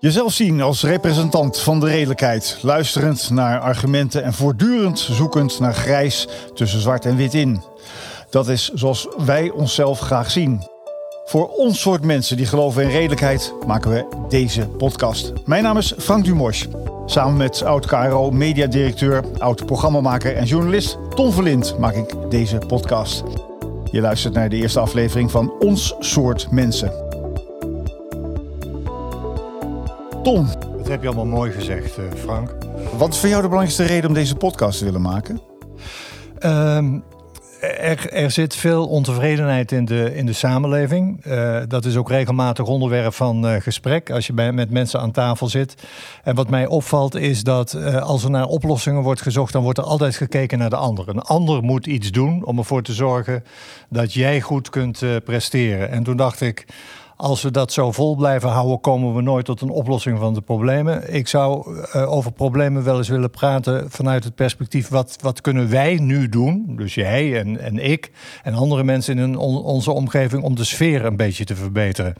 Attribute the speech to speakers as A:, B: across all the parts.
A: Jezelf zien als representant van de redelijkheid, luisterend naar argumenten en voortdurend zoekend naar grijs tussen zwart en wit in. Dat is zoals wij onszelf graag zien. Voor ons soort mensen die geloven in redelijkheid maken we deze podcast. Mijn naam is Frank Dumos. Samen met oud-KRO mediadirecteur, oud-programmamaker en journalist Ton Verlind maak ik deze podcast. Je luistert naar de eerste aflevering van Ons soort mensen. Ton,
B: Dat heb je allemaal mooi gezegd, eh, Frank.
A: wat is voor jou de belangrijkste reden om deze podcast te willen maken?
B: Ehm, er, er zit veel ontevredenheid in de, in de samenleving. Eh, dat is ook regelmatig onderwerp van eh, gesprek als je bij, met mensen aan tafel zit. En wat mij opvalt is dat eh, als er naar oplossingen wordt gezocht, dan wordt er altijd gekeken naar de ander. Een ander moet iets doen om ervoor te zorgen dat jij goed kunt presteren. En toen dacht ik. Als we dat zo vol blijven houden, komen we nooit tot een oplossing van de problemen. Ik zou eh, over problemen wel eens willen praten vanuit het perspectief: wat, wat kunnen wij nu doen? Dus jij en, en ik en andere mensen in on- onze omgeving om de sfeer een beetje te verbeteren.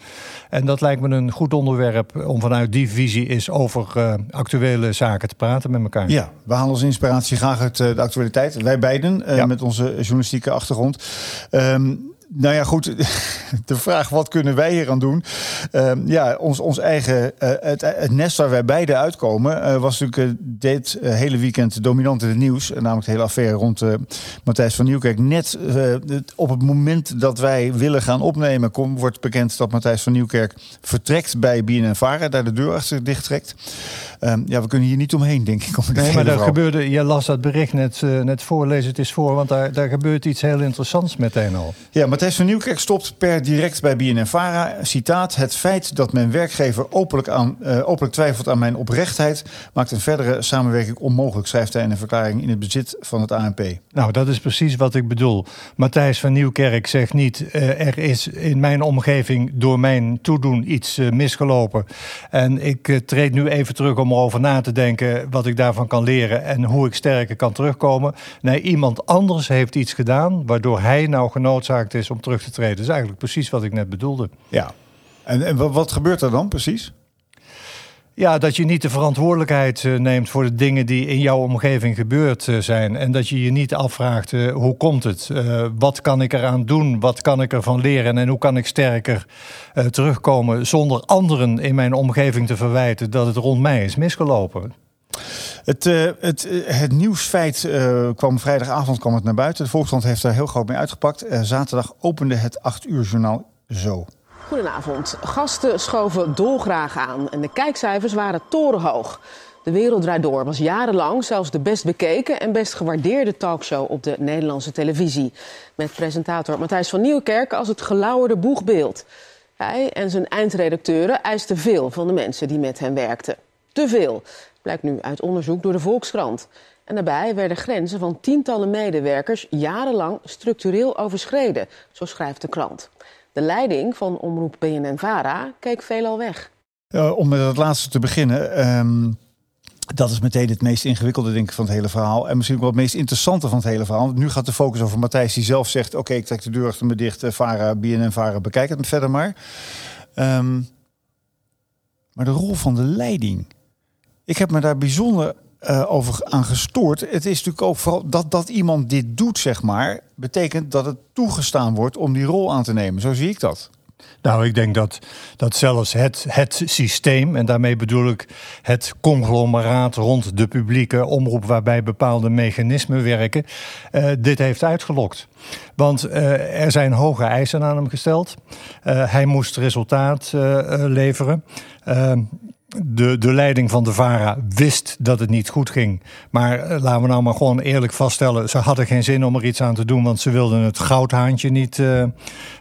B: En dat lijkt me een goed onderwerp om vanuit die visie eens over eh, actuele zaken te praten met elkaar.
A: Ja, we halen onze inspiratie graag uit eh, de actualiteit. Wij beiden,
B: Ja.
A: met onze journalistieke achtergrond. Ehm, nou ja, goed. De vraag, wat kunnen wij hier aan doen? Ehm, ja, ons, ons eigen, eh, het, het nest waar wij beiden uitkomen... eh, was natuurlijk eh, dit hele weekend dominant in het nieuws. Namelijk de hele affaire rond Matthijs van Nieuwkerk. Net op het moment dat wij willen gaan opnemen... Kom, wordt bekend dat Matthijs van Nieuwkerk vertrekt bij BNNVARA. Daar de deur achter zich dichttrekt. Ehm, ja, we kunnen hier niet omheen, denk ik. Om
B: Nee, maar daar gebeurde, je las dat bericht net, net voor, lees het eens voor, want daar, daar gebeurt iets heel interessants meteen al.
A: Ja, Matthijs van Nieuwkerk stopt per direct bij BNNVARA. Citaat, het feit dat mijn werkgever openlijk, aan, eh, openlijk twijfelt aan mijn oprechtheid... maakt een verdere samenwerking onmogelijk, schrijft hij in een verklaring in het bezit van het ANP.
B: Nou, dat is precies wat ik bedoel. Matthijs van Nieuwkerk zegt niet: eh, er is in mijn omgeving door mijn toedoen iets eh, misgelopen. En ik treed nu even terug om erover na te denken wat ik daarvan kan leren en hoe ik sterker kan terugkomen. Nee, iemand anders heeft iets gedaan waardoor hij nou genoodzaakt is om terug te treden. Dat is eigenlijk precies wat ik net bedoelde.
A: Ja. En, en wa- wat gebeurt er dan precies?
B: Ja, dat je niet de verantwoordelijkheid eh, neemt voor de dingen die in jouw omgeving gebeurd eh, zijn. En dat je je niet afvraagt, eh, hoe komt het? Wat kan ik eraan doen? Wat kan ik ervan leren? En hoe kan ik sterker terugkomen zonder anderen in mijn omgeving te verwijten dat het rond mij is misgelopen?
A: Het, eh, het, eh, het nieuwsfeit eh, kwam vrijdagavond kwam het naar buiten. De Volkskrant heeft daar heel groot mee uitgepakt. Zaterdag opende het 8 uur journaal zo.
C: Goedenavond. Gasten schoven dolgraag aan en de kijkcijfers waren torenhoog. De Wereld Draait Door was jarenlang zelfs de best bekeken en best gewaardeerde talkshow op de Nederlandse televisie. Met presentator Matthijs van Nieuwkerk als het gelauwerde boegbeeld. Hij en zijn eindredacteuren eisten veel van de mensen die met hem werkten. Te veel, blijkt nu uit onderzoek door de Volkskrant. En daarbij werden grenzen van tientallen medewerkers jarenlang structureel overschreden, zo schrijft de krant. De leiding van omroep BNN-VARA keek veelal weg.
A: Om met het laatste te beginnen. ehm, dat is meteen het meest ingewikkelde denk ik, van het hele verhaal. En misschien ook wel het meest interessante van het hele verhaal. Nu gaat de focus over Matthijs die zelf zegt... oké, ik trek de deur achter me dicht. eh, Vara, BNN, Vara, bekijk het verder maar. Ehm, maar de rol van de leiding. Ik heb me daar bijzonder eh, over aan gestoord. Het is natuurlijk ook vooral dat, dat iemand dit doet, zeg maar... betekent dat het toegestaan wordt om die rol aan te nemen. Zo zie ik dat.
B: Nou, ik denk dat, dat zelfs het, het systeem, en daarmee bedoel ik het conglomeraat rond de publieke omroep, waarbij bepaalde mechanismen werken, eh, dit heeft uitgelokt. Want eh, er zijn hoge eisen aan hem gesteld. Hij moest resultaat leveren. De, de leiding van de VARA wist dat het niet goed ging. Maar eh, laten we nou maar gewoon eerlijk vaststellen... ze hadden geen zin om er iets aan te doen... want ze wilden het goudhaantje niet, eh,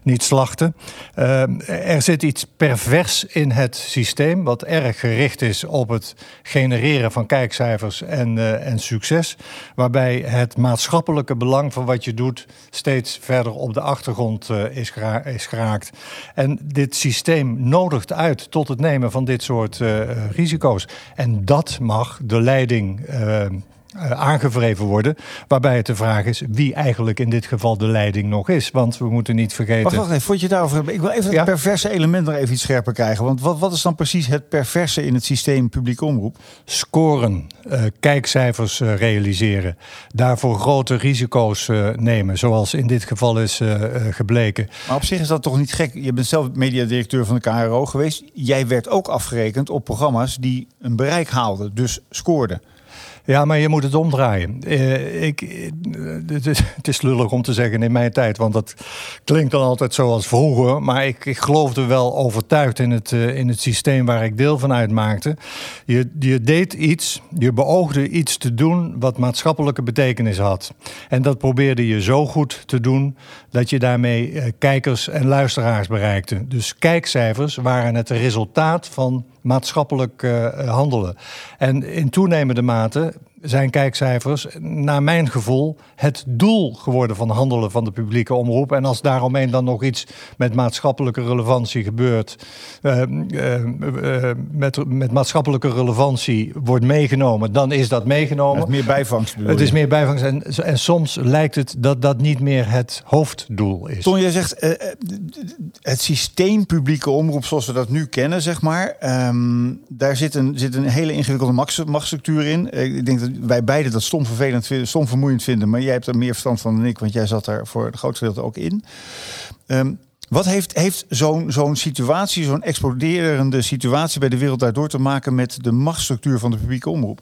B: niet slachten. Eh, er zit iets pervers in het systeem... wat erg gericht is op het genereren van kijkcijfers en, en succes. Waarbij het maatschappelijke belang van wat je doet... steeds verder op de achtergrond is, is geraakt. En dit systeem nodigt uit tot het nemen van dit soort risico's. En dat mag de leiding eh, aangevreven worden. Waarbij het de vraag is wie eigenlijk in dit geval de leiding nog is. Want we moeten niet vergeten.
A: Wacht, wacht even, voordat je daarover hebt. Ik wil even het perverse element nog even iets scherper krijgen. Want wat, wat is dan precies het perverse in het systeem publiek omroep?
B: Scoren, uh, kijkcijfers uh, realiseren. Daarvoor grote risico's nemen. Zoals in dit geval is gebleken.
A: Maar op zich is dat toch niet gek? Je bent zelf mediadirecteur van de KRO geweest. Jij werd ook afgerekend op programma's die een bereik haalden. Dus scoorden.
B: Ja, maar je moet het omdraaien. Uh, ik, het, is, het, is, lullig om te zeggen in mijn tijd, want dat klinkt dan altijd zoals vroeger. Maar ik, ik geloofde wel overtuigd in het, uh, in het systeem waar ik deel van uitmaakte. Je, je deed iets, je beoogde iets te doen wat maatschappelijke betekenis had. En dat probeerde je zo goed te doen dat je daarmee kijkers en luisteraars bereikte. Dus kijkcijfers waren het resultaat van maatschappelijk uh, handelen. En in toenemende mate zijn kijkcijfers, naar mijn gevoel, het doel geworden van handelen van de publieke omroep. En als daaromheen dan nog iets met maatschappelijke relevantie gebeurt, uh, uh, met, met maatschappelijke relevantie wordt meegenomen, dan is dat meegenomen.
A: Het is meer bijvangst.
B: Het is meer bijvangst. En, en, soms lijkt het dat dat niet meer het hoofddoel is.
A: Ton, jij zegt het systeem publieke omroep zoals we dat nu kennen, zeg maar. Um, daar zit een, zit een hele ingewikkelde machtsstructuur in. Ik denk dat wij beiden dat stom vervelend vinden, stom vermoeiend vinden. Maar jij hebt er meer verstand van dan ik, want jij zat daar voor het grootste deel ook in. Um, wat heeft, heeft zo'n zo'n situatie, zo'n exploderende situatie bij de wereld daardoor te maken met de machtsstructuur van de publieke omroep?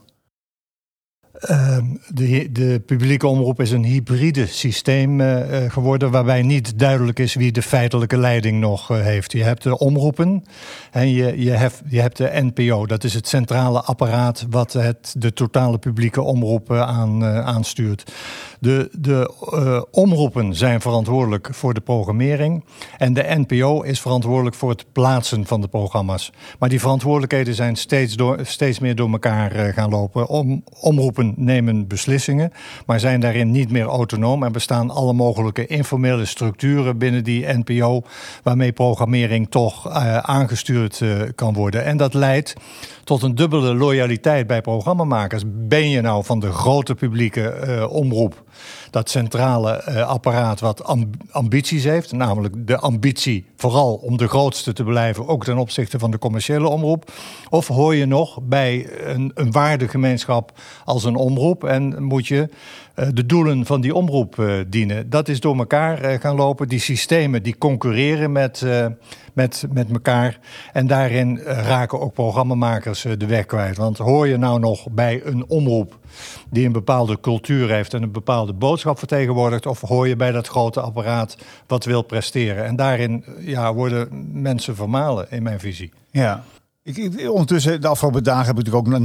B: Ehm, de, de, publieke omroep is een hybride systeem uh, geworden, waarbij niet duidelijk is wie de feitelijke leiding nog uh, heeft. Je hebt de omroepen en je, je, hebt, je hebt de NPO. Dat is het centrale apparaat wat het, de totale publieke omroep aan, aanstuurt. De, de omroepen zijn verantwoordelijk voor de programmering en de NPO is verantwoordelijk voor het plaatsen van de programma's. Maar die verantwoordelijkheden zijn steeds, door, steeds meer door elkaar gaan lopen. Om, omroepen nemen beslissingen, maar zijn daarin niet meer autonoom en bestaan alle mogelijke informele structuren binnen die NPO waarmee programmering toch uh, aangestuurd kan worden. En dat leidt tot een dubbele loyaliteit bij programmamakers. Ben je nou van de grote publieke omroep, dat centrale uh, apparaat wat amb ambities heeft, namelijk de ambitie vooral om de grootste te blijven, ook ten opzichte van de commerciële omroep? Of hoor je nog bij een, een waardegemeenschap als een omroep en moet je de doelen van die omroep dienen? Dat is door elkaar gaan lopen. Die systemen die concurreren met met, met elkaar. En daarin raken ook programmamakers de weg kwijt. Want hoor je nou nog bij een omroep die een bepaalde cultuur heeft en een bepaalde boodschap vertegenwoordigt, of hoor je bij dat grote apparaat wat wil presteren? En daarin ja, worden mensen vermalen, in mijn visie.
A: Ja. Ik, ondertussen, de afgelopen dagen heb ik natuurlijk ook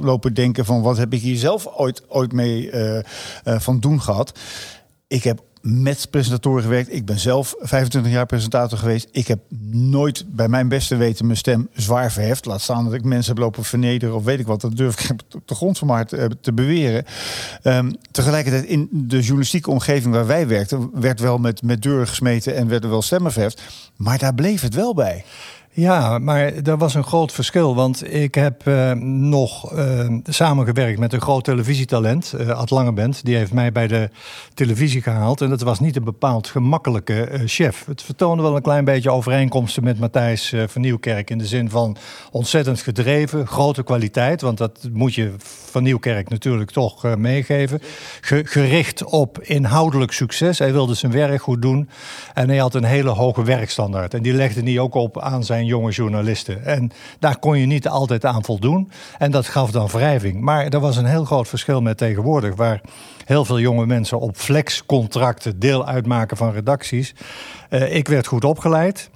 A: nalopen denken van wat heb ik hier zelf ooit, ooit mee uh, uh, van doen gehad. Ik heb met presentatoren gewerkt. Ik ben zelf 25 jaar presentator geweest. Ik heb nooit bij mijn beste weten mijn stem zwaar verheft. Laat staan dat ik mensen heb lopen vernederen of weet ik wat. Dat durf ik op de grond van maar te, te beweren. Um, tegelijkertijd in de journalistieke omgeving waar wij werkten... werd wel met, met deuren gesmeten en werden wel stemmen verheft. Maar daar bleef het wel bij.
B: Ja, maar er was een groot verschil. Want ik heb uh, nog uh, samengewerkt met een groot televisietalent, uh, Ad Langebent. Die heeft mij bij de televisie gehaald. En dat was niet een bepaald gemakkelijke chef. Het vertoonde wel een klein beetje overeenkomsten met Matthijs van Nieuwkerk. In de zin van ontzettend gedreven, grote kwaliteit. Want dat moet je van Nieuwkerk natuurlijk toch meegeven. Ge gericht op inhoudelijk succes. Hij wilde zijn werk goed doen. En hij had een hele hoge werkstandaard. En die legde hij ook op aan zijn jonge journalisten. En daar kon je niet altijd aan voldoen. En dat gaf dan wrijving. Maar er was een heel groot verschil met tegenwoordig, waar heel veel jonge mensen op flexcontracten deel uitmaken van redacties. Uh, ik werd goed opgeleid.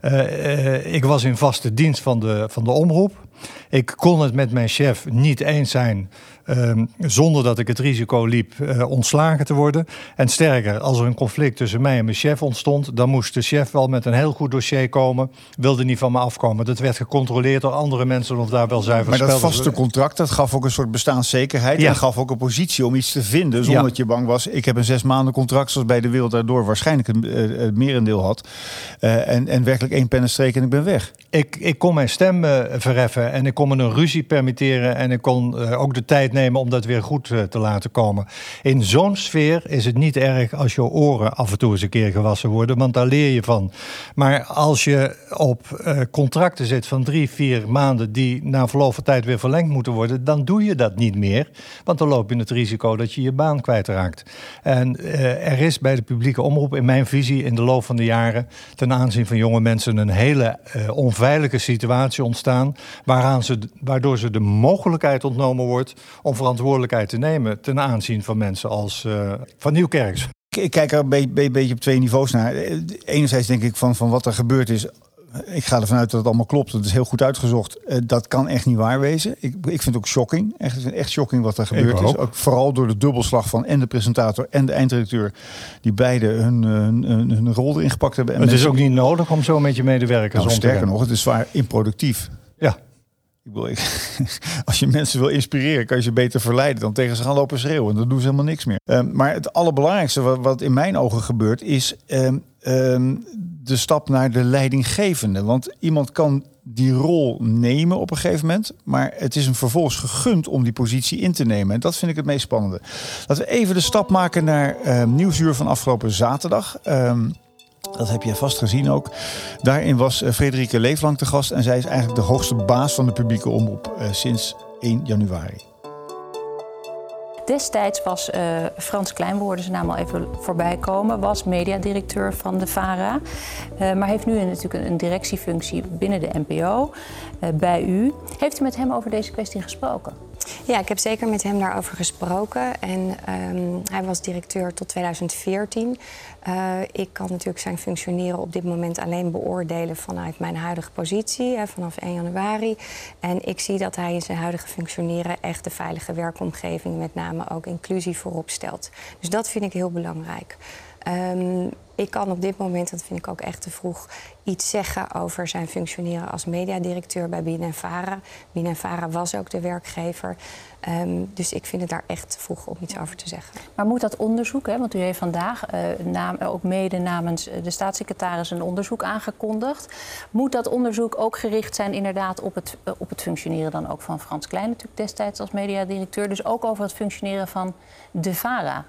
B: Uh, uh, ik was in vaste dienst van de, van de omroep. Ik kon het met mijn chef niet eens zijn um, zonder dat ik het risico liep uh, ontslagen te worden. En sterker, als er een conflict tussen mij en mijn chef ontstond, dan moest de chef wel met een heel goed dossier komen. Wilde niet van me afkomen. Dat werd gecontroleerd door andere mensen of daar wel zuiver
A: Maar dat vaste contract, dat gaf ook een soort bestaanszekerheid. Ja. En gaf ook een positie om iets te vinden zonder ja. dat je bang was. Ik heb een zes maanden contract, zoals bij de wereld daardoor waarschijnlijk een uh, merendeel had. Uh, en, en werkelijk één pennenstreek en ik ben weg.
B: Ik, ik kon mijn stem verheffen en ik kon me een ruzie permitteren en ik kon ook de tijd om dat weer goed te laten komen. In zo'n sfeer is het niet erg als je oren af en toe eens een keer gewassen worden, want daar leer je van. Maar als je op contracten zit van drie, vier maanden die na verloop van tijd weer verlengd moeten worden, dan doe je dat niet meer. Want dan loop je het risico dat je je baan kwijtraakt. En er is bij de publieke omroep, in mijn visie, in de loop van de jaren ten aanzien van jonge mensen een hele onveilige situatie ontstaan. Waaraan ze, waardoor ze de mogelijkheid ontnomen wordt om verantwoordelijkheid te nemen ten aanzien van mensen als uh, Van Nieuwkerks.
A: Ik kijk er een beetje op twee niveaus naar. Enerzijds denk ik van, van wat er gebeurd is ik ga ervan uit dat het allemaal klopt. Het is heel goed uitgezocht. Uh, dat kan echt niet waar wezen. Ik, ik vind het ook shocking. Echt, echt shocking wat er gebeurd is. Ook vooral door de dubbelslag van en de presentator en de eindredacteur. Die beide hun, hun, hun, rol erin gepakt hebben.
B: En het is ook niet nodig om zo met je medewerkers
A: nou, om Sterker nog, het is zwaar improductief. Ik bedoel, als je mensen wil inspireren, kan je ze beter verleiden dan tegen ze gaan lopen schreeuwen. Dan doen ze helemaal niks meer. Uh, maar het allerbelangrijkste wat, in mijn ogen gebeurt, is uh, de stap naar de leidinggevende. Want iemand kan die rol nemen op een gegeven moment, maar het is hem vervolgens gegund om die positie in te nemen. En dat vind ik het meest spannende. Laten we even de stap maken naar Nieuwsuur van afgelopen zaterdag. Dat heb je vast gezien ook. Daarin was uh, Frederike Leeflang te gast en zij is eigenlijk de hoogste baas van de publieke omroep uh, sinds 1 januari.
D: Destijds was uh, Frans Kleinwoorden, zijn naam al even voorbij komen, was mediadirecteur van de VARA. Maar heeft nu natuurlijk een, directiefunctie binnen de NPO bij u. Heeft u met hem over deze kwestie gesproken?
E: Ja, ik heb zeker met hem daarover gesproken. En um, hij was directeur tot 2014. Uh, ik kan natuurlijk zijn functioneren op dit moment alleen beoordelen vanuit mijn huidige positie, hè, vanaf 1 januari. En ik zie dat hij in zijn huidige functioneren echt de veilige werkomgeving, met name ook inclusie, voorop stelt. Dus dat vind ik heel belangrijk. Um, ik kan op dit moment, dat vind ik ook echt te vroeg, iets zeggen over zijn functioneren als mediadirecteur bij BNNVARA. BNNVARA was ook de werkgever. Um, dus ik vind het daar echt te vroeg om iets over te zeggen.
D: Maar moet dat onderzoek, hè, want u heeft vandaag uh, naam, ook mede namens de staatssecretaris een onderzoek aangekondigd. Moet dat onderzoek ook gericht zijn inderdaad op het, op het functioneren dan ook van Frans Klein natuurlijk destijds als mediadirecteur. Dus ook over het functioneren van de VARA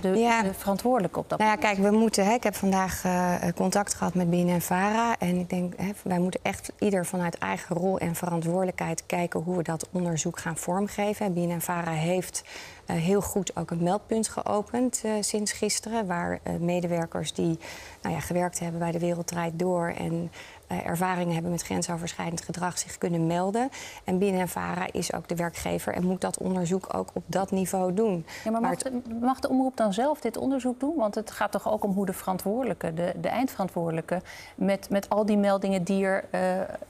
D: de, ja. de, verantwoordelijke op dat
E: nou ja, kijk, we moeten. Hè, ik heb vandaag uh, contact gehad met BNN Vara. En ik denk, hè, wij moeten echt ieder vanuit eigen rol en verantwoordelijkheid kijken hoe we dat onderzoek gaan vormgeven. BNN Vara heeft uh, heel goed ook een meldpunt geopend uh, sinds gisteren. Waar medewerkers die nou ja, gewerkt hebben bij de Wereldrijd Door en ervaringen hebben met grensoverschrijdend gedrag zich kunnen melden. En binnen VARA is ook de werkgever en moet dat onderzoek ook op dat niveau doen.
D: Ja, maar, mag, de, mag de omroep dan zelf dit onderzoek doen? Want het gaat toch ook om hoe de verantwoordelijke, de, de eindverantwoordelijke, met, met al die meldingen die er uh,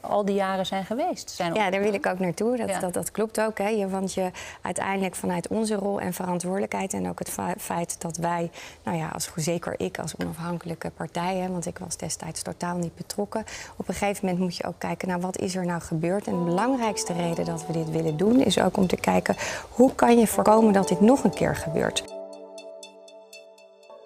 D: al die jaren zijn geweest. Zijn
E: ja, daar wil ik ook naartoe. Dat, ja. dat, dat, klopt ook. Hè. Je, want je uiteindelijk vanuit onze rol en verantwoordelijkheid en ook het feit dat wij, nou ja, als, zeker ik als onafhankelijke partij, hè, want ik was destijds totaal niet betrokken op een gegeven moment moet je ook kijken naar wat is er nou gebeurd. En de belangrijkste reden dat we dit willen doen is ook om te kijken hoe kan je voorkomen dat dit nog een keer gebeurt.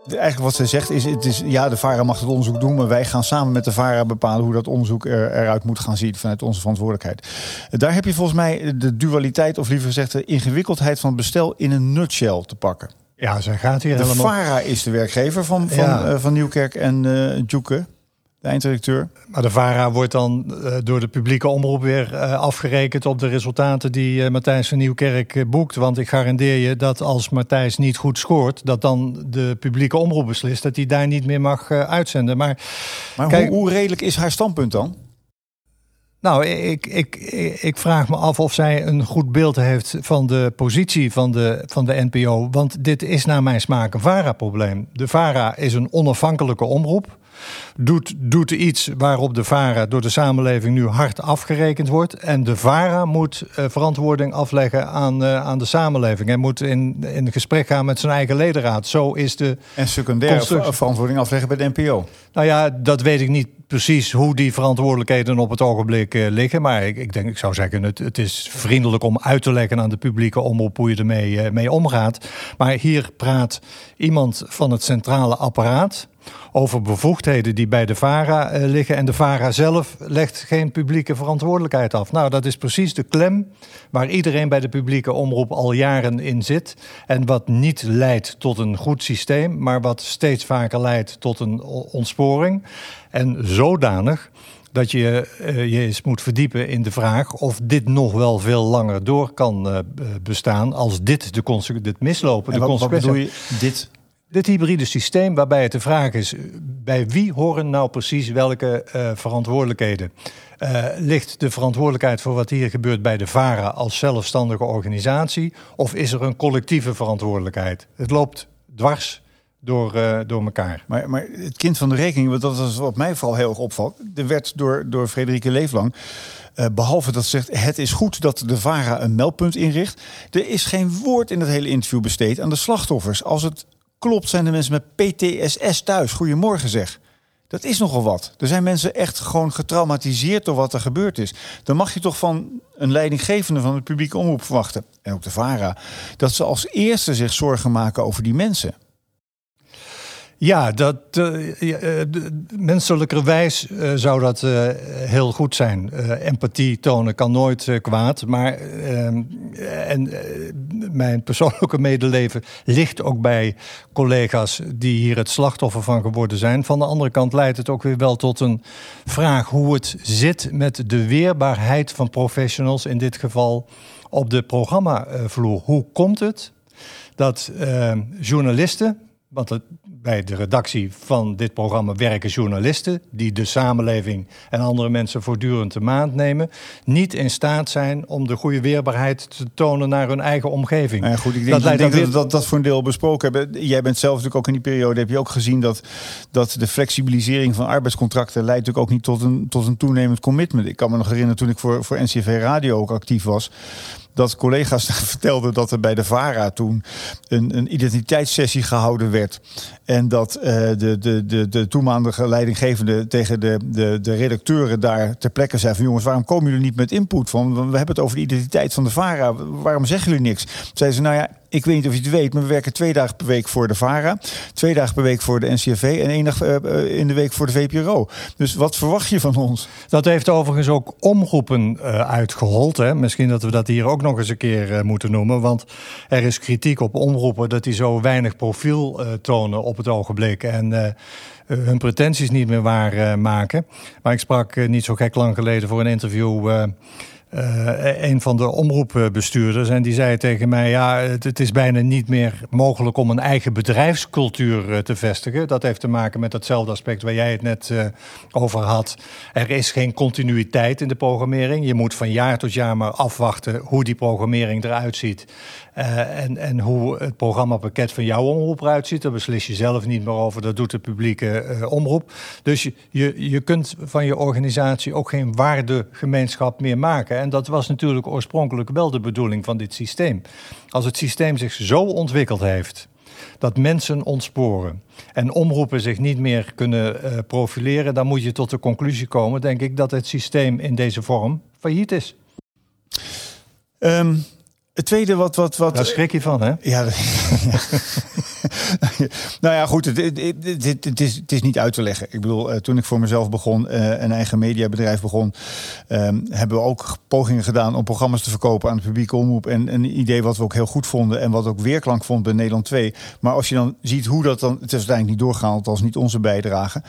A: Eigenlijk wat ze zegt is, het is, ja, de VARA mag het onderzoek doen, maar wij gaan samen met de VARA bepalen hoe dat onderzoek er, eruit moet gaan zien vanuit onze verantwoordelijkheid. Daar heb je volgens mij de dualiteit, of liever gezegd de ingewikkeldheid van het bestel in een nutshell te pakken.
B: Ja, ze gaat hier
A: de
B: helemaal...
A: VARA is de werkgever van, van, ja. uh, van Nieuwkerk en uh, Djoeke de eindredacteur.
B: Maar de VARA wordt dan uh, door de publieke omroep weer uh, afgerekend op de resultaten die uh, Matthijs van Nieuwkerk boekt. Want ik garandeer je dat als Matthijs niet goed scoort, dat dan de publieke omroep beslist dat hij daar niet meer mag uitzenden. Maar,
A: maar kijk, hoe, hoe redelijk is haar standpunt dan?
B: Nou, ik, ik, ik vraag me af of zij een goed beeld heeft van de positie van de, van de NPO. Want dit is naar mijn smaak een VARA-probleem. De VARA is een onafhankelijke omroep doet, doet iets waarop de VARA door de samenleving nu hard afgerekend wordt. En de VARA moet uh, verantwoording afleggen aan, uh, aan de samenleving. Hij moet in, in gesprek gaan met zijn eigen ledenraad. Zo is de.
A: En secundair verantwoording afleggen bij de NPO.
B: Nou ja, dat weet ik niet precies hoe die verantwoordelijkheden op het ogenblik uh, liggen. Maar ik, ik, denk, ik zou zeggen, het, het is vriendelijk om uit te leggen aan de publieke omroep hoe je ermee mee omgaat. Maar hier praat iemand van het centrale apparaat over bevoegdheden die bij de VARA eh, liggen. En de VARA zelf legt geen publieke verantwoordelijkheid af. Nou, dat is precies de klem waar iedereen bij de publieke omroep al jaren in zit. En wat niet leidt tot een goed systeem, maar wat steeds vaker leidt tot een ontsporing. En zodanig dat je uh, je eens moet verdiepen in de vraag of dit nog wel veel langer door kan uh, bestaan als dit de dit mislopen.
A: En
B: de
A: wat, wat bedoel je dit?
B: Dit hybride systeem waarbij het de vraag is, bij wie horen nou precies welke uh, verantwoordelijkheden? ligt de verantwoordelijkheid voor wat hier gebeurt bij de VARA als zelfstandige organisatie? Of is er een collectieve verantwoordelijkheid? Het loopt dwars door, door elkaar.
A: Maar, maar het kind van de rekening, want dat is wat mij vooral heel erg opvalt. Er werd door, door Frederike Leeflang, uh, behalve dat ze zegt... het is goed dat de VARA een meldpunt inricht... er is geen woord in het hele interview besteed aan de slachtoffers. Als het klopt, zijn de mensen met PTSS thuis. Goedemorgen zeg. Dat is nogal wat. Er zijn mensen echt gewoon getraumatiseerd door wat er gebeurd is. Dan mag je toch van een leidinggevende van het publieke omroep verwachten, en ook de VARA, dat ze als eerste zich zorgen maken over die mensen.
B: Ja, dat, uh, menselijkerwijs uh, zou dat heel goed zijn. empathie tonen kan nooit kwaad. Maar ehm, en, mijn persoonlijke medeleven ligt ook bij collega's die hier het slachtoffer van geworden zijn. Van de andere kant leidt het ook weer wel tot een vraag hoe het zit met de weerbaarheid van professionals, in dit geval op de programmavloer. Hoe komt het dat ehm, journalisten, want het bij de redactie van dit programma werken journalisten die de samenleving en andere mensen voortdurend te maand nemen, niet in staat zijn om de goede weerbaarheid te tonen naar hun eigen omgeving.
A: Nou ja, goed, ik denk dat, dat, dat, dat, dat voor een deel besproken hebben. Jij bent zelf natuurlijk ook in die periode, heb je ook gezien dat, dat de flexibilisering van arbeidscontracten leidt natuurlijk ook niet tot een, tot een toenemend commitment. Ik kan me nog herinneren toen ik voor, voor NCV Radio ook actief was dat collega's vertelden dat er bij de VARA toen een, een identiteitssessie gehouden werd. En dat uh, de, de, de, de toenmalige leidinggevende tegen de, de, de redacteuren daar ter plekke zei jongens, waarom komen jullie niet met input van? We hebben het over de identiteit van de VARA. Waarom zeggen jullie niks? Zeiden ze, nou ja, ik weet niet of je het weet, maar we werken twee dagen per week voor de VARA, twee dagen per week voor de NCRV en één dag uh, in de week voor de VPRO. Dus wat verwacht je van ons?
B: Dat heeft overigens ook omroepen uh, uitgehold. Hè? Misschien dat we dat hier ook nog eens een keer moeten noemen. Want er is kritiek op omroepen dat die zo weinig profiel tonen op het ogenblik. En hun pretenties niet meer waar maken. Maar ik sprak niet zo gek lang geleden voor een interview uh, een van de omroepbestuurders. En die zei tegen mij: Ja, het, is bijna niet meer mogelijk om een eigen bedrijfscultuur uh, te vestigen. Dat heeft te maken met datzelfde aspect waar jij het net uh, over had. Er is geen continuïteit in de programmering. Je moet van jaar tot jaar maar afwachten hoe die programmering eruit ziet. en, en hoe het programmapakket van jouw omroep eruit ziet. Daar beslis je zelf niet meer over. Dat doet de publieke omroep. Dus je, je, je kunt van je organisatie ook geen waardegemeenschap meer maken. En dat was natuurlijk oorspronkelijk wel de bedoeling van dit systeem. Als het systeem zich zo ontwikkeld heeft dat mensen ontsporen en omroepen zich niet meer kunnen uh, profileren, dan moet je tot de conclusie komen, denk ik, dat het systeem in deze vorm failliet is.
A: Um, het tweede wat... wat, wat
B: Daar schrik je van, hè?
A: Ja, nou ja, goed, het, het, het, is, het is niet uit te leggen. Ik bedoel, uh, toen ik voor mezelf begon, uh, een eigen mediabedrijf begon, um, hebben we ook pogingen gedaan om programma's te verkopen aan het publieke omroep. En een idee wat we ook heel goed vonden en wat ook weerklank vond bij Nederland 2. Maar als je dan ziet hoe dat dan, het is uiteindelijk niet doorgehaald, als niet onze bijdrage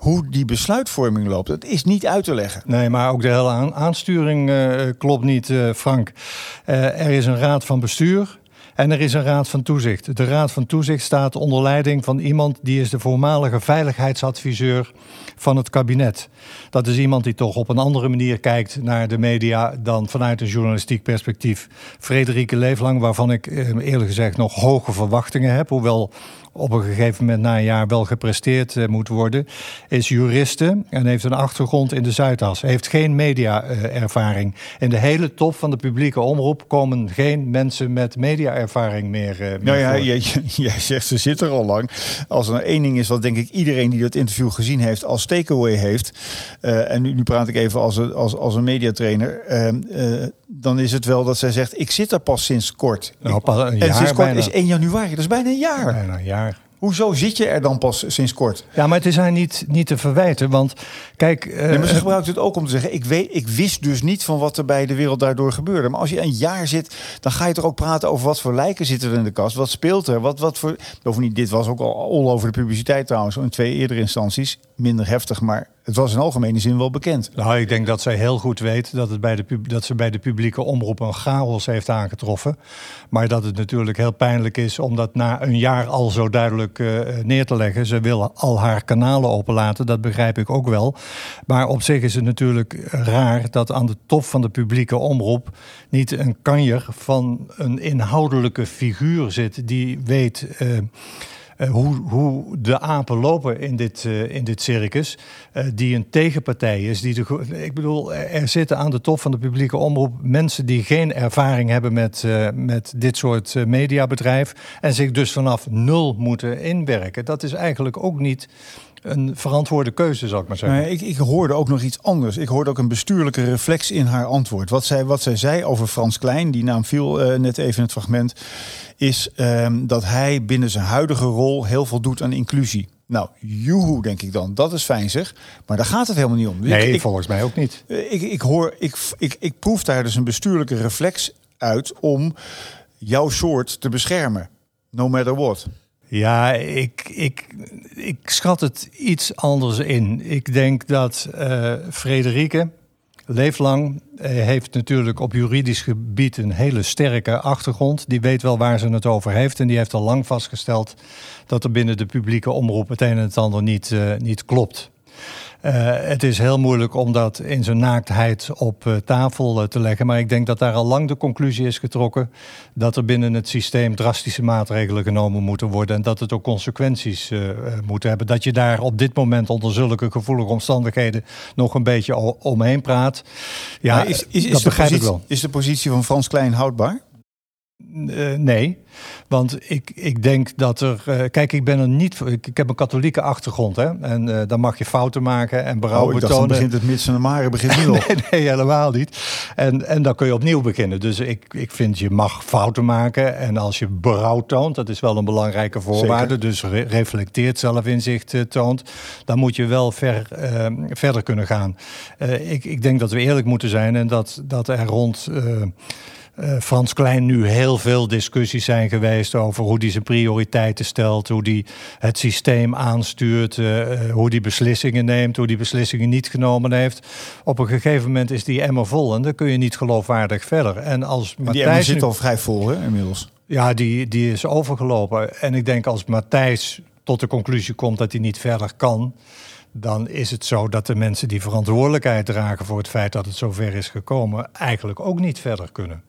A: hoe die besluitvorming loopt. Dat is niet uit te leggen.
B: Nee, maar ook de hele aansturing uh, klopt niet, uh, Frank. Uh, er is een raad van bestuur. En er is een raad van toezicht. De raad van toezicht staat onder leiding van iemand die is de voormalige veiligheidsadviseur van het kabinet. Dat is iemand die toch op een andere manier kijkt naar de media dan vanuit een journalistiek perspectief. Frederike Leeflang, waarvan ik eerlijk gezegd nog hoge verwachtingen heb, hoewel op een gegeven moment na een jaar wel gepresteerd uh, moet worden, is juriste en heeft een achtergrond in de Zuidas. Heeft geen media-ervaring. in de hele top van de publieke omroep komen geen mensen met media-ervaring meer. Uh,
A: nou ja, jij, jij, zegt ze zit er al lang. Als er één ding is wat denk ik iedereen die dat interview gezien heeft als takeaway heeft. Uh, en nu, nu, praat ik even als, als, als een mediatrainer. Dan is het wel dat zij zegt: Ik zit er pas sinds kort.
B: Nou, pas een
A: en
B: jaar
A: sinds kort is 1 januari, dat is bijna een jaar.
B: Bijna een jaar.
A: Hoezo zit je er dan pas sinds kort?
B: Ja, maar het is haar niet, niet te verwijten. Want kijk. Uh,
A: nee, maar ze gebruikt het ook om te zeggen: ik, weet, ik wist dus niet van wat er bij de wereld daardoor gebeurde. Maar als je een jaar zit, dan ga je toch ook praten over wat voor lijken zitten er in de kast. Wat speelt er? Wat, wat voor. Bovendien, dit was ook al all over de publiciteit trouwens. In twee eerdere instanties. Minder heftig, maar het was in algemene zin wel bekend.
B: Nou, ik denk dat zij heel goed weet dat, het bij de, dat ze bij de publieke omroep een chaos heeft aangetroffen. Maar dat het natuurlijk heel pijnlijk is om dat na een jaar al zo duidelijk uh, neer te leggen. Ze wil al haar kanalen openlaten, dat begrijp ik ook wel. Maar op zich is het natuurlijk raar dat aan de top van de publieke omroep niet een kanjer van een inhoudelijke figuur zit die weet. Uh, hoe, hoe, de apen lopen in dit, uh, in dit circus. Uh, die een tegenpartij is. Die ik bedoel, er zitten aan de top van de publieke omroep mensen die geen ervaring hebben met, met dit soort mediabedrijf. En zich dus vanaf nul moeten inwerken. Dat is eigenlijk ook niet een verantwoorde keuze, zal ik maar zeggen.
A: Nee, ik, ik, hoorde ook nog iets anders. Ik hoorde ook een bestuurlijke reflex in haar antwoord. Wat zij, wat zij zei over Frans Klein, die naam viel uh, net even in het fragment, is um, dat hij binnen zijn huidige rol heel veel doet aan inclusie. Nou, joehoe, denk ik dan. Dat is fijn zeg. Maar daar gaat het helemaal niet om.
B: Nee,
A: ik,
B: volgens mij ook niet.
A: Ik, ik, hoor, ik, ik, ik proef daar dus een bestuurlijke reflex uit om jouw soort te beschermen. No matter what.
B: Ja, ik, ik, ik schat het iets anders in. Ik denk dat uh, Frederike Leeflang uh, heeft natuurlijk op juridisch gebied een hele sterke achtergrond. Die weet wel waar ze het over heeft. En die heeft al lang vastgesteld dat er binnen de publieke omroep het een en het ander niet, uh, niet klopt. Uh, het is heel moeilijk om dat in zijn naaktheid op uh, tafel uh, te leggen. Maar ik denk dat daar al lang de conclusie is getrokken dat er binnen het systeem drastische maatregelen genomen moeten worden. En dat het ook consequenties moet hebben. Dat je daar op dit moment onder zulke gevoelige omstandigheden nog een beetje omheen praat. Ja,
A: is, is, is, dat begrijp ik wel. Is de positie van Frans Klein houdbaar?
B: Uh, nee, want ik, ik denk dat er. Uh, kijk, ik ben er niet. Ik, ik heb een katholieke achtergrond, hè? En uh, dan mag je fouten maken en berouw
A: oh,
B: betonen.
A: Dan begint het mits en de mare begint nu
B: nee, nee, helemaal niet. En, en dan kun je opnieuw beginnen. Dus ik, ik vind je mag fouten maken. En als je berouw toont, dat is wel een belangrijke voorwaarde. Zeker. Dus re reflecteert zelfinzicht toont. Dan moet je wel ver, verder kunnen gaan. ik, ik denk dat we eerlijk moeten zijn en dat, dat er rond. Uh, Frans Klein nu heel veel discussies zijn geweest over hoe hij zijn prioriteiten stelt, hoe hij het systeem aanstuurt, uh, hoe hij beslissingen neemt, hoe hij beslissingen niet genomen heeft. Op een gegeven moment is die emmer vol en dan kun je niet geloofwaardig verder. En als
A: Matthijs die emmer zit al vrij vol hè, inmiddels.
B: Ja, die, die is overgelopen. En ik denk als Matthijs tot de conclusie komt dat hij niet verder kan dan is het zo dat de mensen die verantwoordelijkheid dragen voor het feit dat het zover is gekomen, eigenlijk ook niet verder kunnen.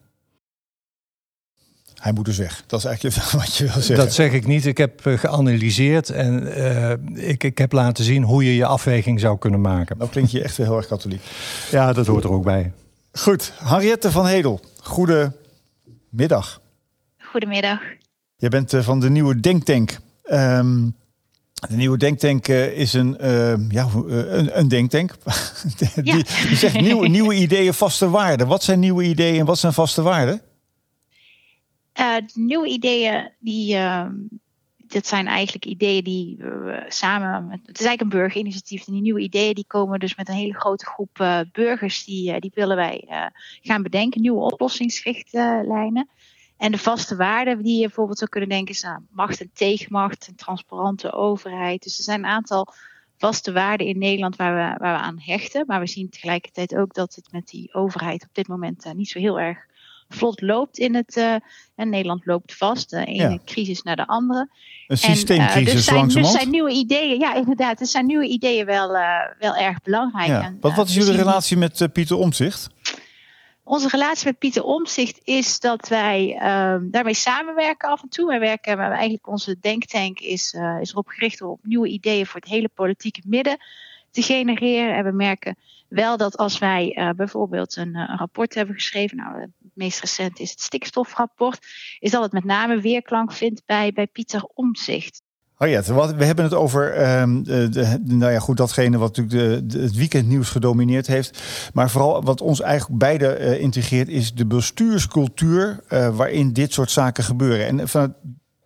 A: Hij moet dus weg. Dat is eigenlijk wat je wil zeggen.
B: Dat zeg ik niet. Ik heb uh, geanalyseerd en uh, ik, ik heb laten zien hoe je je afweging zou kunnen maken.
A: Nou klinkt je echt weer heel erg katholiek.
B: Ja, dat hoort er ook bij.
A: Goed, Henriette van Hedel. Goedemiddag.
F: Goedemiddag.
A: Je bent uh, van de nieuwe Denktank. Um, de nieuwe Denktank is een, ja, een, een denktank. die, ja. die zegt nieuwe, nieuwe ideeën, vaste waarden. Wat zijn nieuwe ideeën en wat zijn vaste waarden?
F: Uh, nieuwe ideeën, die, uh, dat zijn eigenlijk ideeën die we samen. Met, het is eigenlijk een burgerinitiatief. En die nieuwe ideeën die komen dus met een hele grote groep uh, burgers. Die, die willen wij gaan bedenken. Nieuwe oplossingsrichtlijnen. En de vaste waarden die je bijvoorbeeld zou kunnen denken is aan macht en tegenmacht. Een transparante overheid. Dus er zijn een aantal vaste waarden in Nederland waar we, waar we aan hechten. Maar we zien tegelijkertijd ook dat het met die overheid op dit moment niet zo heel erg vlot loopt in het. Uh, en Nederland loopt vast, de ene ja. crisis naar de andere.
A: Een systeemcrisis
F: en, uh, dus zijn,
A: langzamerhand.
F: Dus zijn nieuwe ideeën, ja inderdaad, er zijn nieuwe ideeën wel, uh, wel erg belangrijk.
A: Ja.
F: En,
A: wat, wat is jullie relatie met Pieter Omtzigt?
F: Onze relatie met Pieter Omtzigt is dat wij daarmee samenwerken af en toe. Wij werken, maar eigenlijk onze denktank is, is erop gericht om nieuwe ideeën voor het hele politieke midden te genereren. En we merken wel dat als wij uh, bijvoorbeeld een, een, rapport hebben geschreven, nou, het meest recent is het stikstofrapport, is dat het met name weerklank vindt bij, bij Pieter Omzicht.
A: Oh ja, we hebben het over de, nou ja, goed, datgene wat natuurlijk de, het weekendnieuws gedomineerd heeft. Maar vooral wat ons eigenlijk beide uh, integreert, is de bestuurscultuur waarin dit soort zaken gebeuren. En vanuit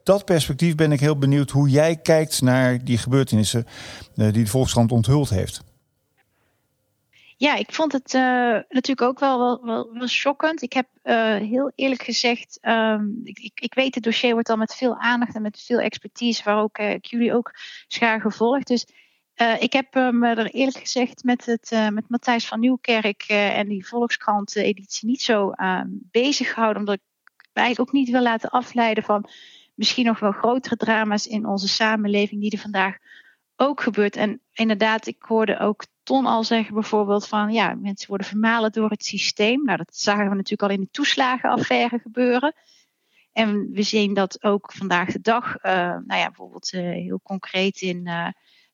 A: dat perspectief ben ik heel benieuwd hoe jij kijkt naar die gebeurtenissen die de Volkskrant onthuld heeft.
F: Ja, ik vond het uh, natuurlijk ook wel, wel, wel, wel shockend. Ik heb uh, heel eerlijk gezegd, um, ik, ik, ik, weet het dossier wordt al met veel aandacht en met veel expertise, waar ook, uh, ik jullie ook schaar gevolgd. Dus ik heb me er eerlijk gezegd met, het, met Matthijs van Nieuwkerk en die Volkskrant-editie niet zo bezig gehouden, omdat ik mij ook niet wil laten afleiden van misschien nog wel grotere drama's in onze samenleving die er vandaag ook gebeurt. En inderdaad, ik hoorde ook Ton al zeggen bijvoorbeeld van ja, mensen worden vermalen door het systeem. Nou, dat zagen we natuurlijk al in de toeslagenaffaire gebeuren. En we zien dat ook vandaag de dag, uh, nou ja, bijvoorbeeld uh, heel concreet in, uh,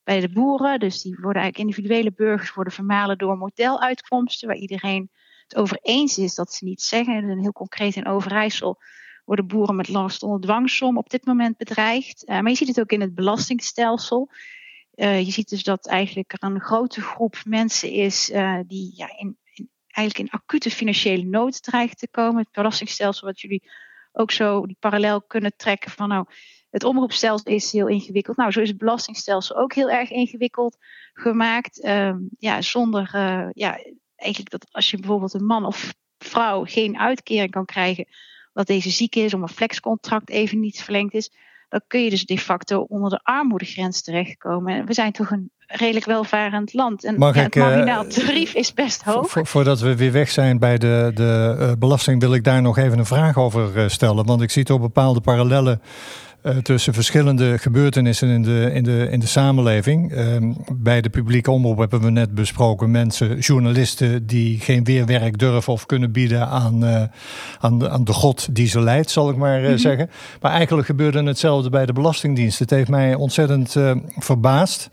F: bij de boeren. Dus die worden eigenlijk individuele burgers worden vermalen door modeluitkomsten, waar iedereen het over eens is dat ze niet zeggen. En heel concreet in Overijssel worden boeren met last onder dwangsom op dit moment bedreigd. maar je ziet het ook in het belastingstelsel. Uh, je ziet dus dat eigenlijk er een grote groep mensen is uh, die ja, in, eigenlijk in acute financiële nood dreigt te komen. Het belastingstelsel, wat jullie ook zo die parallel kunnen trekken van nou, het omroepstelsel is heel ingewikkeld. Nou, zo is het belastingstelsel ook heel erg ingewikkeld gemaakt. Uh, ja, zonder, uh, ja, eigenlijk dat als je bijvoorbeeld een man of vrouw geen uitkering kan krijgen, omdat deze ziek is, om een flexcontract even niet verlengd is, dan kun je dus de facto onder de armoedegrens terechtkomen. We zijn toch een redelijk welvarend land. En ja, het marginaal uh, tarief is best hoog.
B: voordat we weer weg zijn bij de, de uh, belasting, wil ik daar nog even een vraag over uh, stellen. Want ik zie toch bepaalde parallellen uh, tussen verschillende gebeurtenissen in de, in de, in de samenleving. Uh, bij de publieke omroep hebben we net besproken mensen, journalisten die geen weerwerk durven of kunnen bieden aan, uh, aan, de, aan de god die ze leidt, zal ik maar mm -hmm. zeggen. Maar eigenlijk gebeurde hetzelfde bij de Belastingdienst. Het heeft mij ontzettend verbaasd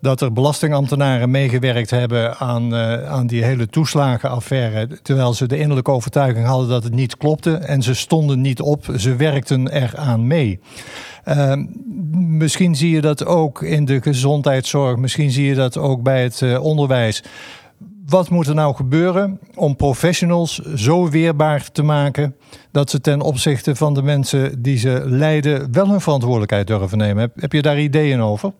B: dat er belastingambtenaren meegewerkt hebben aan, aan die hele toeslagenaffaire. Terwijl ze de innerlijke overtuiging hadden dat het niet klopte en ze stonden niet op, ze werkten eraan mee. Uh, misschien zie je dat ook in de gezondheidszorg, misschien zie je dat ook bij het uh, onderwijs. Wat moet er nou gebeuren om professionals zo weerbaar te maken dat ze ten opzichte van de mensen die ze leiden wel hun verantwoordelijkheid durven nemen? Heb, je daar ideeën over?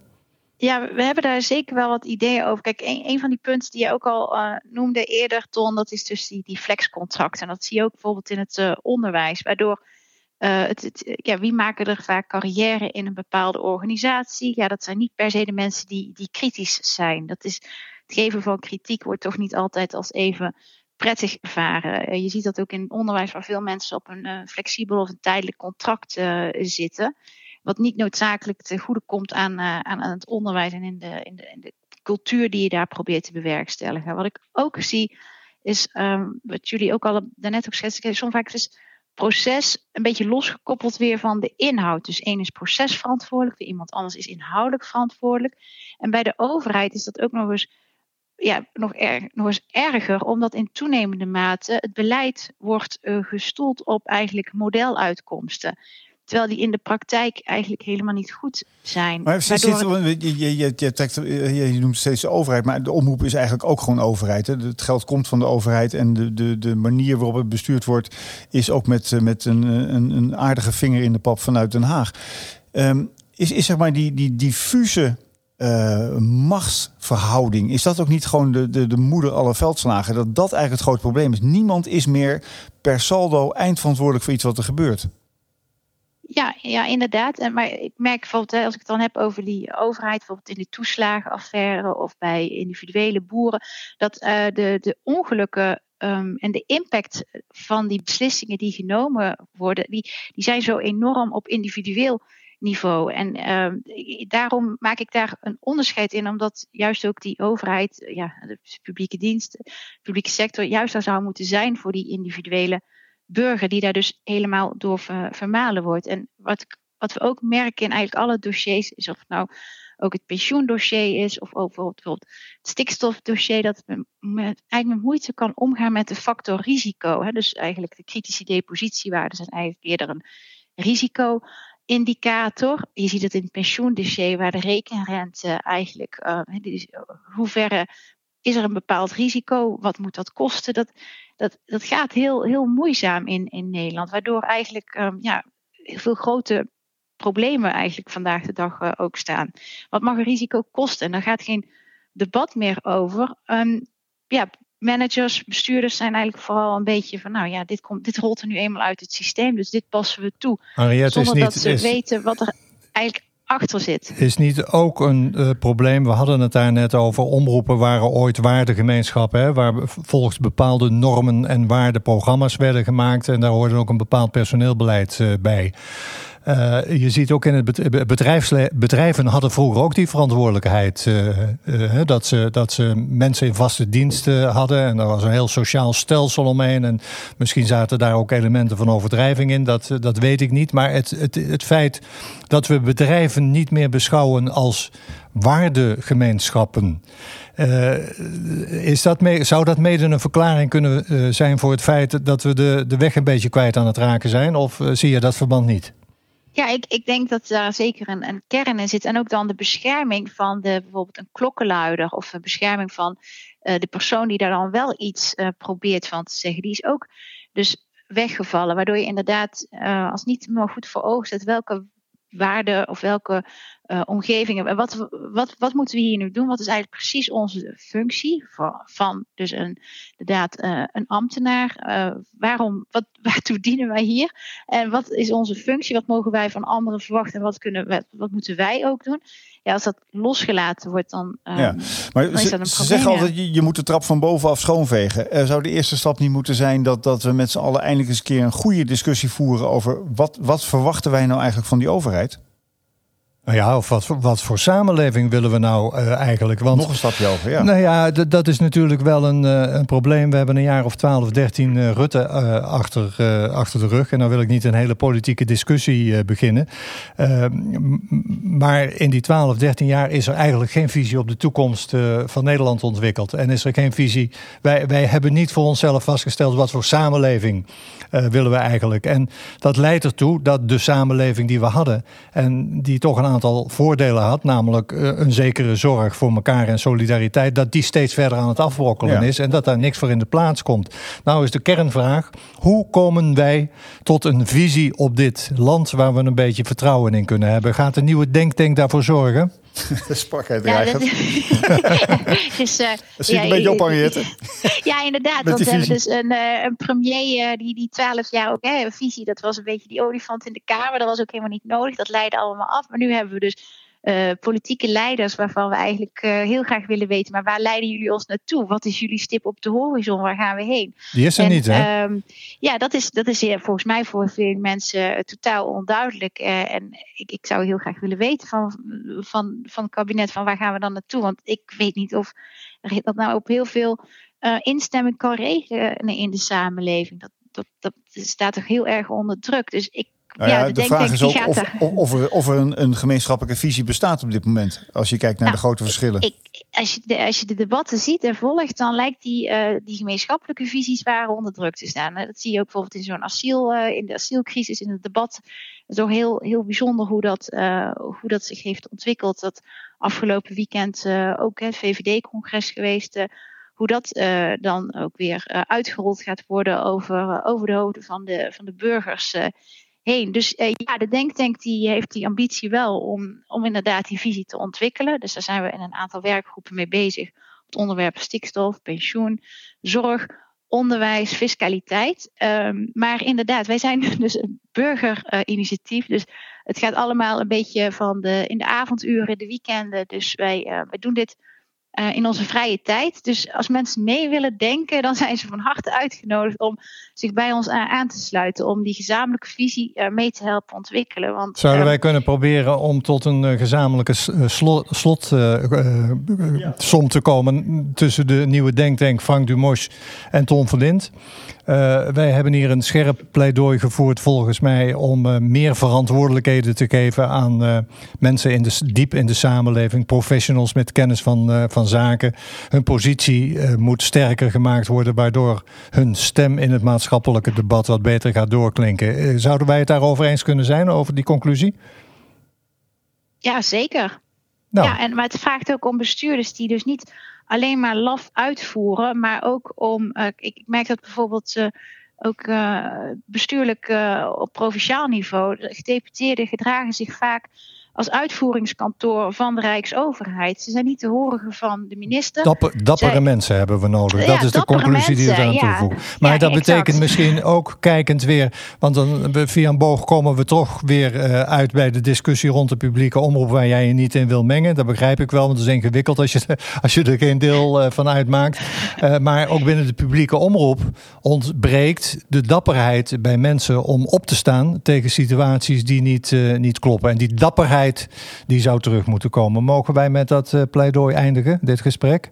F: Ja, we hebben daar zeker wel wat ideeën over. Kijk, een, van die punten die je ook al uh, noemde eerder, Ton, dat is dus die, die flexcontracten. En dat zie je ook bijvoorbeeld in het uh, onderwijs, waardoor uh, het, ja, wie maken er vaak carrière in een bepaalde organisatie? Ja, dat zijn niet per se de mensen die, die kritisch zijn. Dat is, het geven van kritiek wordt toch niet altijd als even prettig ervaren. Uh, je ziet dat ook in onderwijs waar veel mensen op een uh, flexibel of een tijdelijk contract zitten. Wat niet noodzakelijk ten goede komt aan, aan, aan het onderwijs en in de, in, de, de cultuur die je daar probeert te bewerkstelligen. Wat ik ook zie is, um, wat jullie ook al daarnet ook schetsen, soms vaak is proces een beetje losgekoppeld weer van de inhoud. Dus één is procesverantwoordelijk, weer iemand anders is inhoudelijk verantwoordelijk. En bij de overheid is dat ook nog eens, ja, nog, erg, nog eens erger, omdat in toenemende mate het beleid wordt uh, gestoeld op eigenlijk modeluitkomsten. Terwijl die in de praktijk eigenlijk helemaal niet goed zijn.
A: Maar zit, zit, je, je, je, je, trekt, je, noemt steeds de overheid, maar de omroep is eigenlijk ook gewoon overheid. Hè? Het geld komt van de overheid en de, de, de manier waarop het bestuurd wordt, is ook met, met een, een, een aardige vinger in de pap vanuit Den Haag. Um, is, is zeg maar die, die diffuse uh, machtsverhouding, is dat ook niet gewoon de, de, de moeder aller veldslagen? Dat dat eigenlijk het grote probleem is. Niemand is meer per saldo eindverantwoordelijk voor iets wat er gebeurt.
F: Ja, ja, inderdaad. En, maar ik merk bijvoorbeeld, als ik het dan heb over die overheid, bijvoorbeeld in de toeslagenaffaire of bij individuele boeren, dat uh, de, de ongelukken um, en de impact van die beslissingen die genomen worden, die, die zijn zo enorm op individueel niveau. En um, daarom maak ik daar een onderscheid in, omdat juist ook die overheid, ja, de publieke dienst, de publieke sector, juist daar zou moeten zijn voor die individuele burger die daar dus helemaal door vermalen wordt. En wat, wat we ook merken in eigenlijk alle dossiers, is of het nou ook het pensioendossier is, of ook bijvoorbeeld het stikstofdossier, dat men met, eigenlijk met moeite kan omgaan met de factor risico. Hè? Dus eigenlijk de kritische depositiewaarden zijn eigenlijk eerder een risico-indicator. Je ziet het in het pensioendossier, waar de rekenrente eigenlijk, uh, hoeverre is er een bepaald risico, wat moet dat kosten? Dat, dat, dat gaat heel, heel moeizaam in, in Nederland. Waardoor eigenlijk um, ja, veel grote problemen eigenlijk vandaag de dag uh, ook staan. Wat mag een risico kosten? En daar gaat geen debat meer over. Um, ja, managers, bestuurders zijn eigenlijk vooral een beetje van, nou ja, dit, komt, dit rolt er nu eenmaal uit het systeem, dus dit passen we toe.
B: Henriette,
F: zonder
B: is niet,
F: dat ze
B: is,
F: weten wat er eigenlijk achter zit.
B: Is niet ook een uh, probleem, we hadden het daar net over, omroepen waren ooit waardegemeenschappen, hè, waar volgens bepaalde normen en waardeprogramma's werden gemaakt en daar hoorde ook een bepaald personeelbeleid uh, bij. Uh, je ziet ook in het bedrijfsle bedrijven hadden vroeger ook die verantwoordelijkheid. Uh, uh, dat, ze, dat ze mensen in vaste diensten hadden. En daar was een heel sociaal stelsel omheen. En misschien zaten daar ook elementen van overdrijving in. Dat, dat weet ik niet. Maar het, het, het feit dat we bedrijven niet meer beschouwen als waardegemeenschappen. is dat mee, zou dat mede een verklaring kunnen zijn voor het feit dat we de, de weg een beetje kwijt aan het raken zijn? Of zie je dat verband niet?
F: Ja, ik, ik denk dat daar zeker een, een kern in zit. En ook dan de bescherming van de, bijvoorbeeld een klokkenluider of de bescherming van uh, de persoon die daar dan wel iets uh, probeert van te zeggen. Die is ook dus weggevallen. Waardoor je inderdaad uh, als niet meer goed voor ogen zet welke waarde of welke uh, omgevingen. Wat, wat, wat moeten we hier nu doen? Wat is eigenlijk precies onze functie van, van dus een, inderdaad uh, een ambtenaar? Uh, waarom, wat, waartoe dienen wij hier? En wat is onze functie? Wat mogen wij van anderen verwachten? En wat, kunnen we, wat moeten wij ook doen? Ja, als dat losgelaten wordt, dan, um,
A: ja. maar
F: dan is
A: ze,
F: dat een
A: ze zeggen altijd, je, je moet de trap van bovenaf schoonvegen. Zou de eerste stap niet moeten zijn dat, dat we met z'n allen eindelijk eens een keer een goede discussie voeren over wat, wat verwachten wij nou eigenlijk van die overheid?
B: Nou ja, of wat, wat voor samenleving willen we nou uh, eigenlijk? Want,
A: Nog een stapje over, ja.
B: Nou ja, dat is natuurlijk wel een, uh, een probleem. We hebben een jaar of 12, 13 uh, Rutte achter, achter de rug. En dan wil ik niet een hele politieke discussie beginnen. maar in die 12, 13 jaar is er eigenlijk geen visie op de toekomst van Nederland ontwikkeld. En is er geen visie. Wij, wij hebben niet voor onszelf vastgesteld wat voor samenleving willen we eigenlijk. En dat leidt ertoe dat de samenleving die we hadden en die toch een aantal aantal voordelen had, namelijk een zekere zorg voor elkaar en solidariteit, dat die steeds verder aan het afbrokkelen
A: Ja.
B: is en dat daar niks voor in de plaats komt. Nou is de kernvraag: hoe komen wij tot een visie op dit land waar we een beetje vertrouwen in kunnen hebben? Gaat een nieuwe denktank daarvoor zorgen?
A: De spakheid
F: Ja, dat dus, uh,
A: Dat een beetje op, Henriette.
F: Ja, inderdaad. Want we hebben dus
A: visie.
F: een, eh, een premier eh, die die twaalf jaar ook, hè, een visie, dat was een beetje die olifant in de kamer. Dat was ook helemaal niet nodig. Dat leidde allemaal af. Maar nu hebben we dus eh, politieke leiders waarvan we eigenlijk eh, heel graag willen weten, maar waar leiden jullie ons naartoe? Wat is jullie stip op de horizon? Waar gaan we heen?
B: Die is er
F: En,
B: niet, hè?
F: ehm, ja, dat is, dat is volgens mij voor veel mensen eh, totaal onduidelijk. En ik, ik zou heel graag willen weten van, van, van het kabinet, van waar gaan we dan naartoe? Want ik weet niet of dat nou op heel veel instemming kan regelen in de samenleving. Dat, dat, dat staat toch heel erg onder druk. Dus ik,
A: Nou ja,
F: ja,
A: de vraag is ook of, of, of er, of er een, een gemeenschappelijke visie bestaat op dit moment. Als je kijkt naar
F: Nou,
A: de grote verschillen.
F: ik, als, je de, als je de debatten ziet en volgt, dan lijkt die, eh, die gemeenschappelijke visies waren onder druk te staan. Dat zie je ook bijvoorbeeld in zo'n asiel, eh, in de asielcrisis, in het debat. Het is ook heel, heel bijzonder hoe dat, eh, hoe dat zich heeft ontwikkeld. Dat afgelopen weekend ook het VVD-congres geweest. hoe dat dan ook weer uitgerold gaat worden over, over de hoofden van de, van de burgers Dus eh, ja, de Denktank die heeft die ambitie wel om, om inderdaad die visie te ontwikkelen. Dus daar zijn we in een aantal werkgroepen mee bezig. Het onderwerp stikstof, pensioen, zorg, onderwijs, fiscaliteit. Ehm, maar inderdaad, wij zijn dus een burgerinitiatief. dus het gaat allemaal een beetje van de, in de avonduren, de weekenden. Dus wij, eh, wij doen dit eh, in onze vrije tijd. Dus als mensen mee willen denken, dan zijn ze van harte uitgenodigd om zich bij ons a- aan te sluiten. Om die gezamenlijke visie eh, mee te helpen ontwikkelen. Want,
B: Zouden
F: eh,
B: wij kunnen proberen om tot een eh, gezamenlijke s- eh, slo- slotsom te komen tussen de nieuwe denktank Frank Dumos en Tom van? Eh, wij hebben hier een scherp pleidooi gevoerd volgens mij om eh, meer verantwoordelijkheden te geven aan eh, mensen in de, diep in de samenleving, professionals met kennis van, eh, van zaken. Hun positie eh, moet sterker gemaakt worden, waardoor hun stem in het maatschappelijke debat wat beter gaat doorklinken. Eh, zouden wij het daarover eens kunnen zijn, over die conclusie?
F: Ja, zeker.
B: Nou,
F: Ja, en, maar het vraagt ook om bestuurders die dus niet alleen maar laf uitvoeren, maar ook om. eh, ik, ik merk dat bijvoorbeeld. ook bestuurlijk op provinciaal niveau. De gedeputeerden gedragen zich vaak als uitvoeringskantoor van de Rijksoverheid. Ze zijn niet te horen van de minister.
B: Dapper, dappere mensen hebben we nodig. dat is de conclusie die we aan toevoegen. Maar dat betekent misschien ook kijkend weer, want dan via een boog komen we toch weer uh, uit bij de discussie rond de publieke omroep waar jij je niet in wil mengen. Dat begrijp ik wel, want het is ingewikkeld als je, als je er geen deel uh, van uitmaakt. Uh, maar ook binnen de publieke omroep ontbreekt de dapperheid bij mensen om op te staan tegen situaties die niet, niet kloppen. En die dapperheid die zou terug moeten komen. Mogen wij met dat uh, pleidooi eindigen, dit gesprek?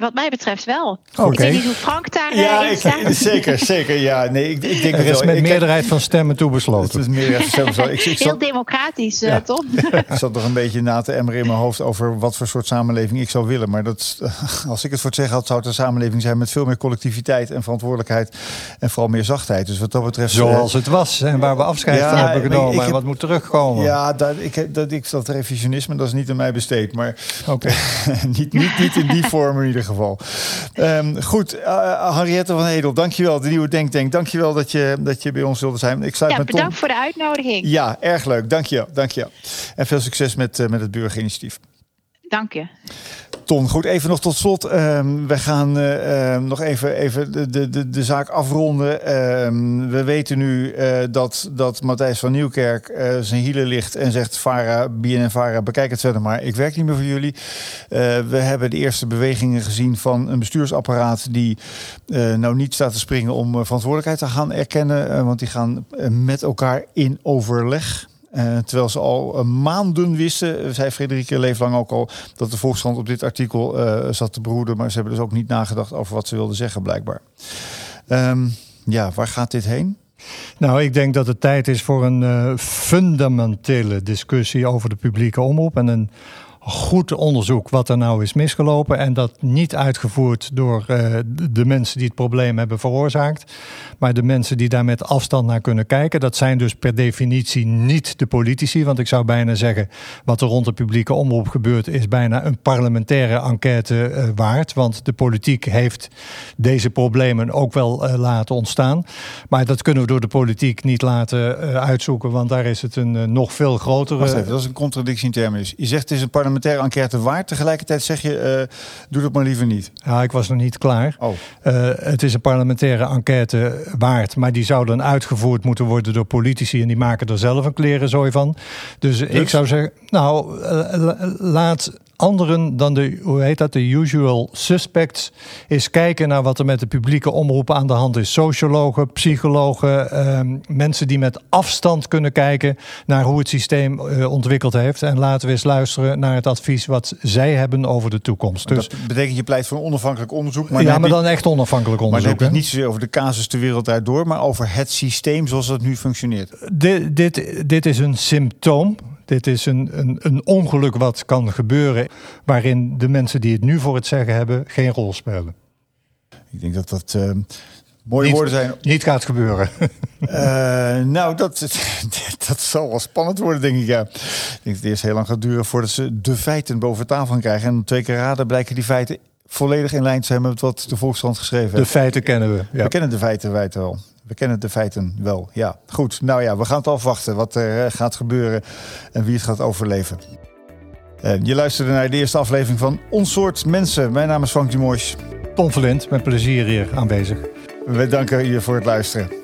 F: Wat mij betreft wel.
B: Okay.
F: Ik weet niet hoe Frank daar
A: ja,
F: in
A: ik, zeker, zeker. Ja, nee, ik, ik denk
B: er is
A: wel.
B: met
A: ik
B: meerderheid van stemmen toe besloten.
A: Het is meerderheid van. Ik, ik
F: Heel
A: zat,
F: democratisch, uh, Tom.
A: ik zat nog een beetje na te emmeren in mijn hoofd over wat voor soort samenleving ik zou willen. Maar dat, als ik het voor het zeggen had, zou het een samenleving zijn met veel meer collectiviteit en verantwoordelijkheid. En vooral meer zachtheid. Dus wat dat betreft.
B: Zoals het was en waar we afscheid
A: ja,
B: van hebben genomen.
A: ik heb,
B: en wat moet terugkomen.
A: Ja, dat, ik, dat, ik, dat revisionisme, dat is niet aan mij besteed. Maar
B: okay.
A: niet, niet, niet in die vorm in ieder geval. Um, goed, uh, Henriette van Hedel, dankjewel. De nieuwe Denktank, dankjewel dat je, dat je bij ons wilde zijn. Ik sluit
F: ja, bedankt
A: Tom.
F: voor de uitnodiging.
A: Ja, erg leuk. Dankjewel. dankjewel. En veel succes met, uh, met het burgerinitiatief.
F: Dank je.
A: Ton, goed, even nog tot slot. Um, we gaan uh, um, nog even, even de, de, de zaak afronden. Um, we weten nu uh, dat, dat Matthijs van Nieuwkerk uh, zijn hielen ligt en zegt... Vara, BNN Vara, bekijk het verder maar. Ik werk niet meer voor jullie. we hebben de eerste bewegingen gezien van een bestuursapparaat... die nou niet staat te springen om verantwoordelijkheid te gaan erkennen. want die gaan met elkaar in overleg. Uh, terwijl ze al uh, maanden wisten, zei Frederike Leeflang ook al, dat de Volkskrant op dit artikel uh, zat te broeden. Maar ze hebben dus ook niet nagedacht over wat ze wilden zeggen, blijkbaar. Um, ja, waar gaat dit heen?
B: Nou, ik denk dat het tijd is voor een fundamentele discussie over de publieke omroep. En een goed onderzoek wat er nou is misgelopen. En dat niet uitgevoerd door uh, de mensen die het probleem hebben veroorzaakt. Maar de mensen die daar met afstand naar kunnen kijken. Dat zijn dus per definitie niet de politici. Want ik zou bijna zeggen, wat er rond de publieke omroep gebeurt, is bijna een parlementaire enquête uh, waard. Want de politiek heeft deze problemen ook wel uh, laten ontstaan. Maar dat kunnen we door de politiek niet laten uitzoeken. Want daar is het een nog veel grotere.
A: Dat is een contradictie in termen. Je zegt het is een parlementaire enquête waard. Tegelijkertijd zeg je, uh, doe dat maar liever niet.
B: Ja, ik was nog niet klaar.
A: Oh.
B: Uh, het is een parlementaire enquête waard. Maar die zou dan uitgevoerd moeten worden door politici. En die maken er zelf een klerenzooi van. Dus, dus? ik zou zeggen, nou, uh, laat anderen dan de, hoe heet dat, de usual suspects, is kijken naar wat er met de publieke omroep aan de hand is. Sociologen, psychologen, eh, mensen die met afstand kunnen kijken naar hoe het systeem eh, ontwikkeld heeft. En laten we eens luisteren naar het advies wat zij hebben over de toekomst.
A: Dus, dat betekent je pleit voor een onafhankelijk onderzoek. Maar
B: ja, maar dan echt onafhankelijk onderzoek.
A: Maar dan heb je niet zozeer over de casus de wereld daardoor, maar over het systeem zoals het nu functioneert.
B: Dit, dit, dit is een symptoom. Dit is een, een, een, ongeluk wat kan gebeuren, waarin de mensen die het nu voor het zeggen hebben geen rol spelen.
A: Ik denk dat dat uh, mooie
B: niet,
A: woorden zijn.
B: Niet gaat gebeuren.
A: Uh, nou, dat, dat zal wel spannend worden, denk ik. Ja. Ik denk dat het eerst heel lang gaat duren voordat ze de feiten boven tafel krijgen. En twee keer raden blijken die feiten volledig in lijn te zijn met wat de Volkskrant geschreven heeft.
B: De feiten kennen we.
A: Ja. We kennen de feiten wij wel. We kennen de feiten wel, ja. Goed, nou ja, we gaan het afwachten wat er uh, gaat gebeuren en wie het gaat overleven. Uh, je luisterde naar de eerste aflevering van Ons Soort Mensen. Mijn naam is Frank Dumors.
B: Tom Verlind, met plezier hier aanwezig.
A: We danken je voor het luisteren.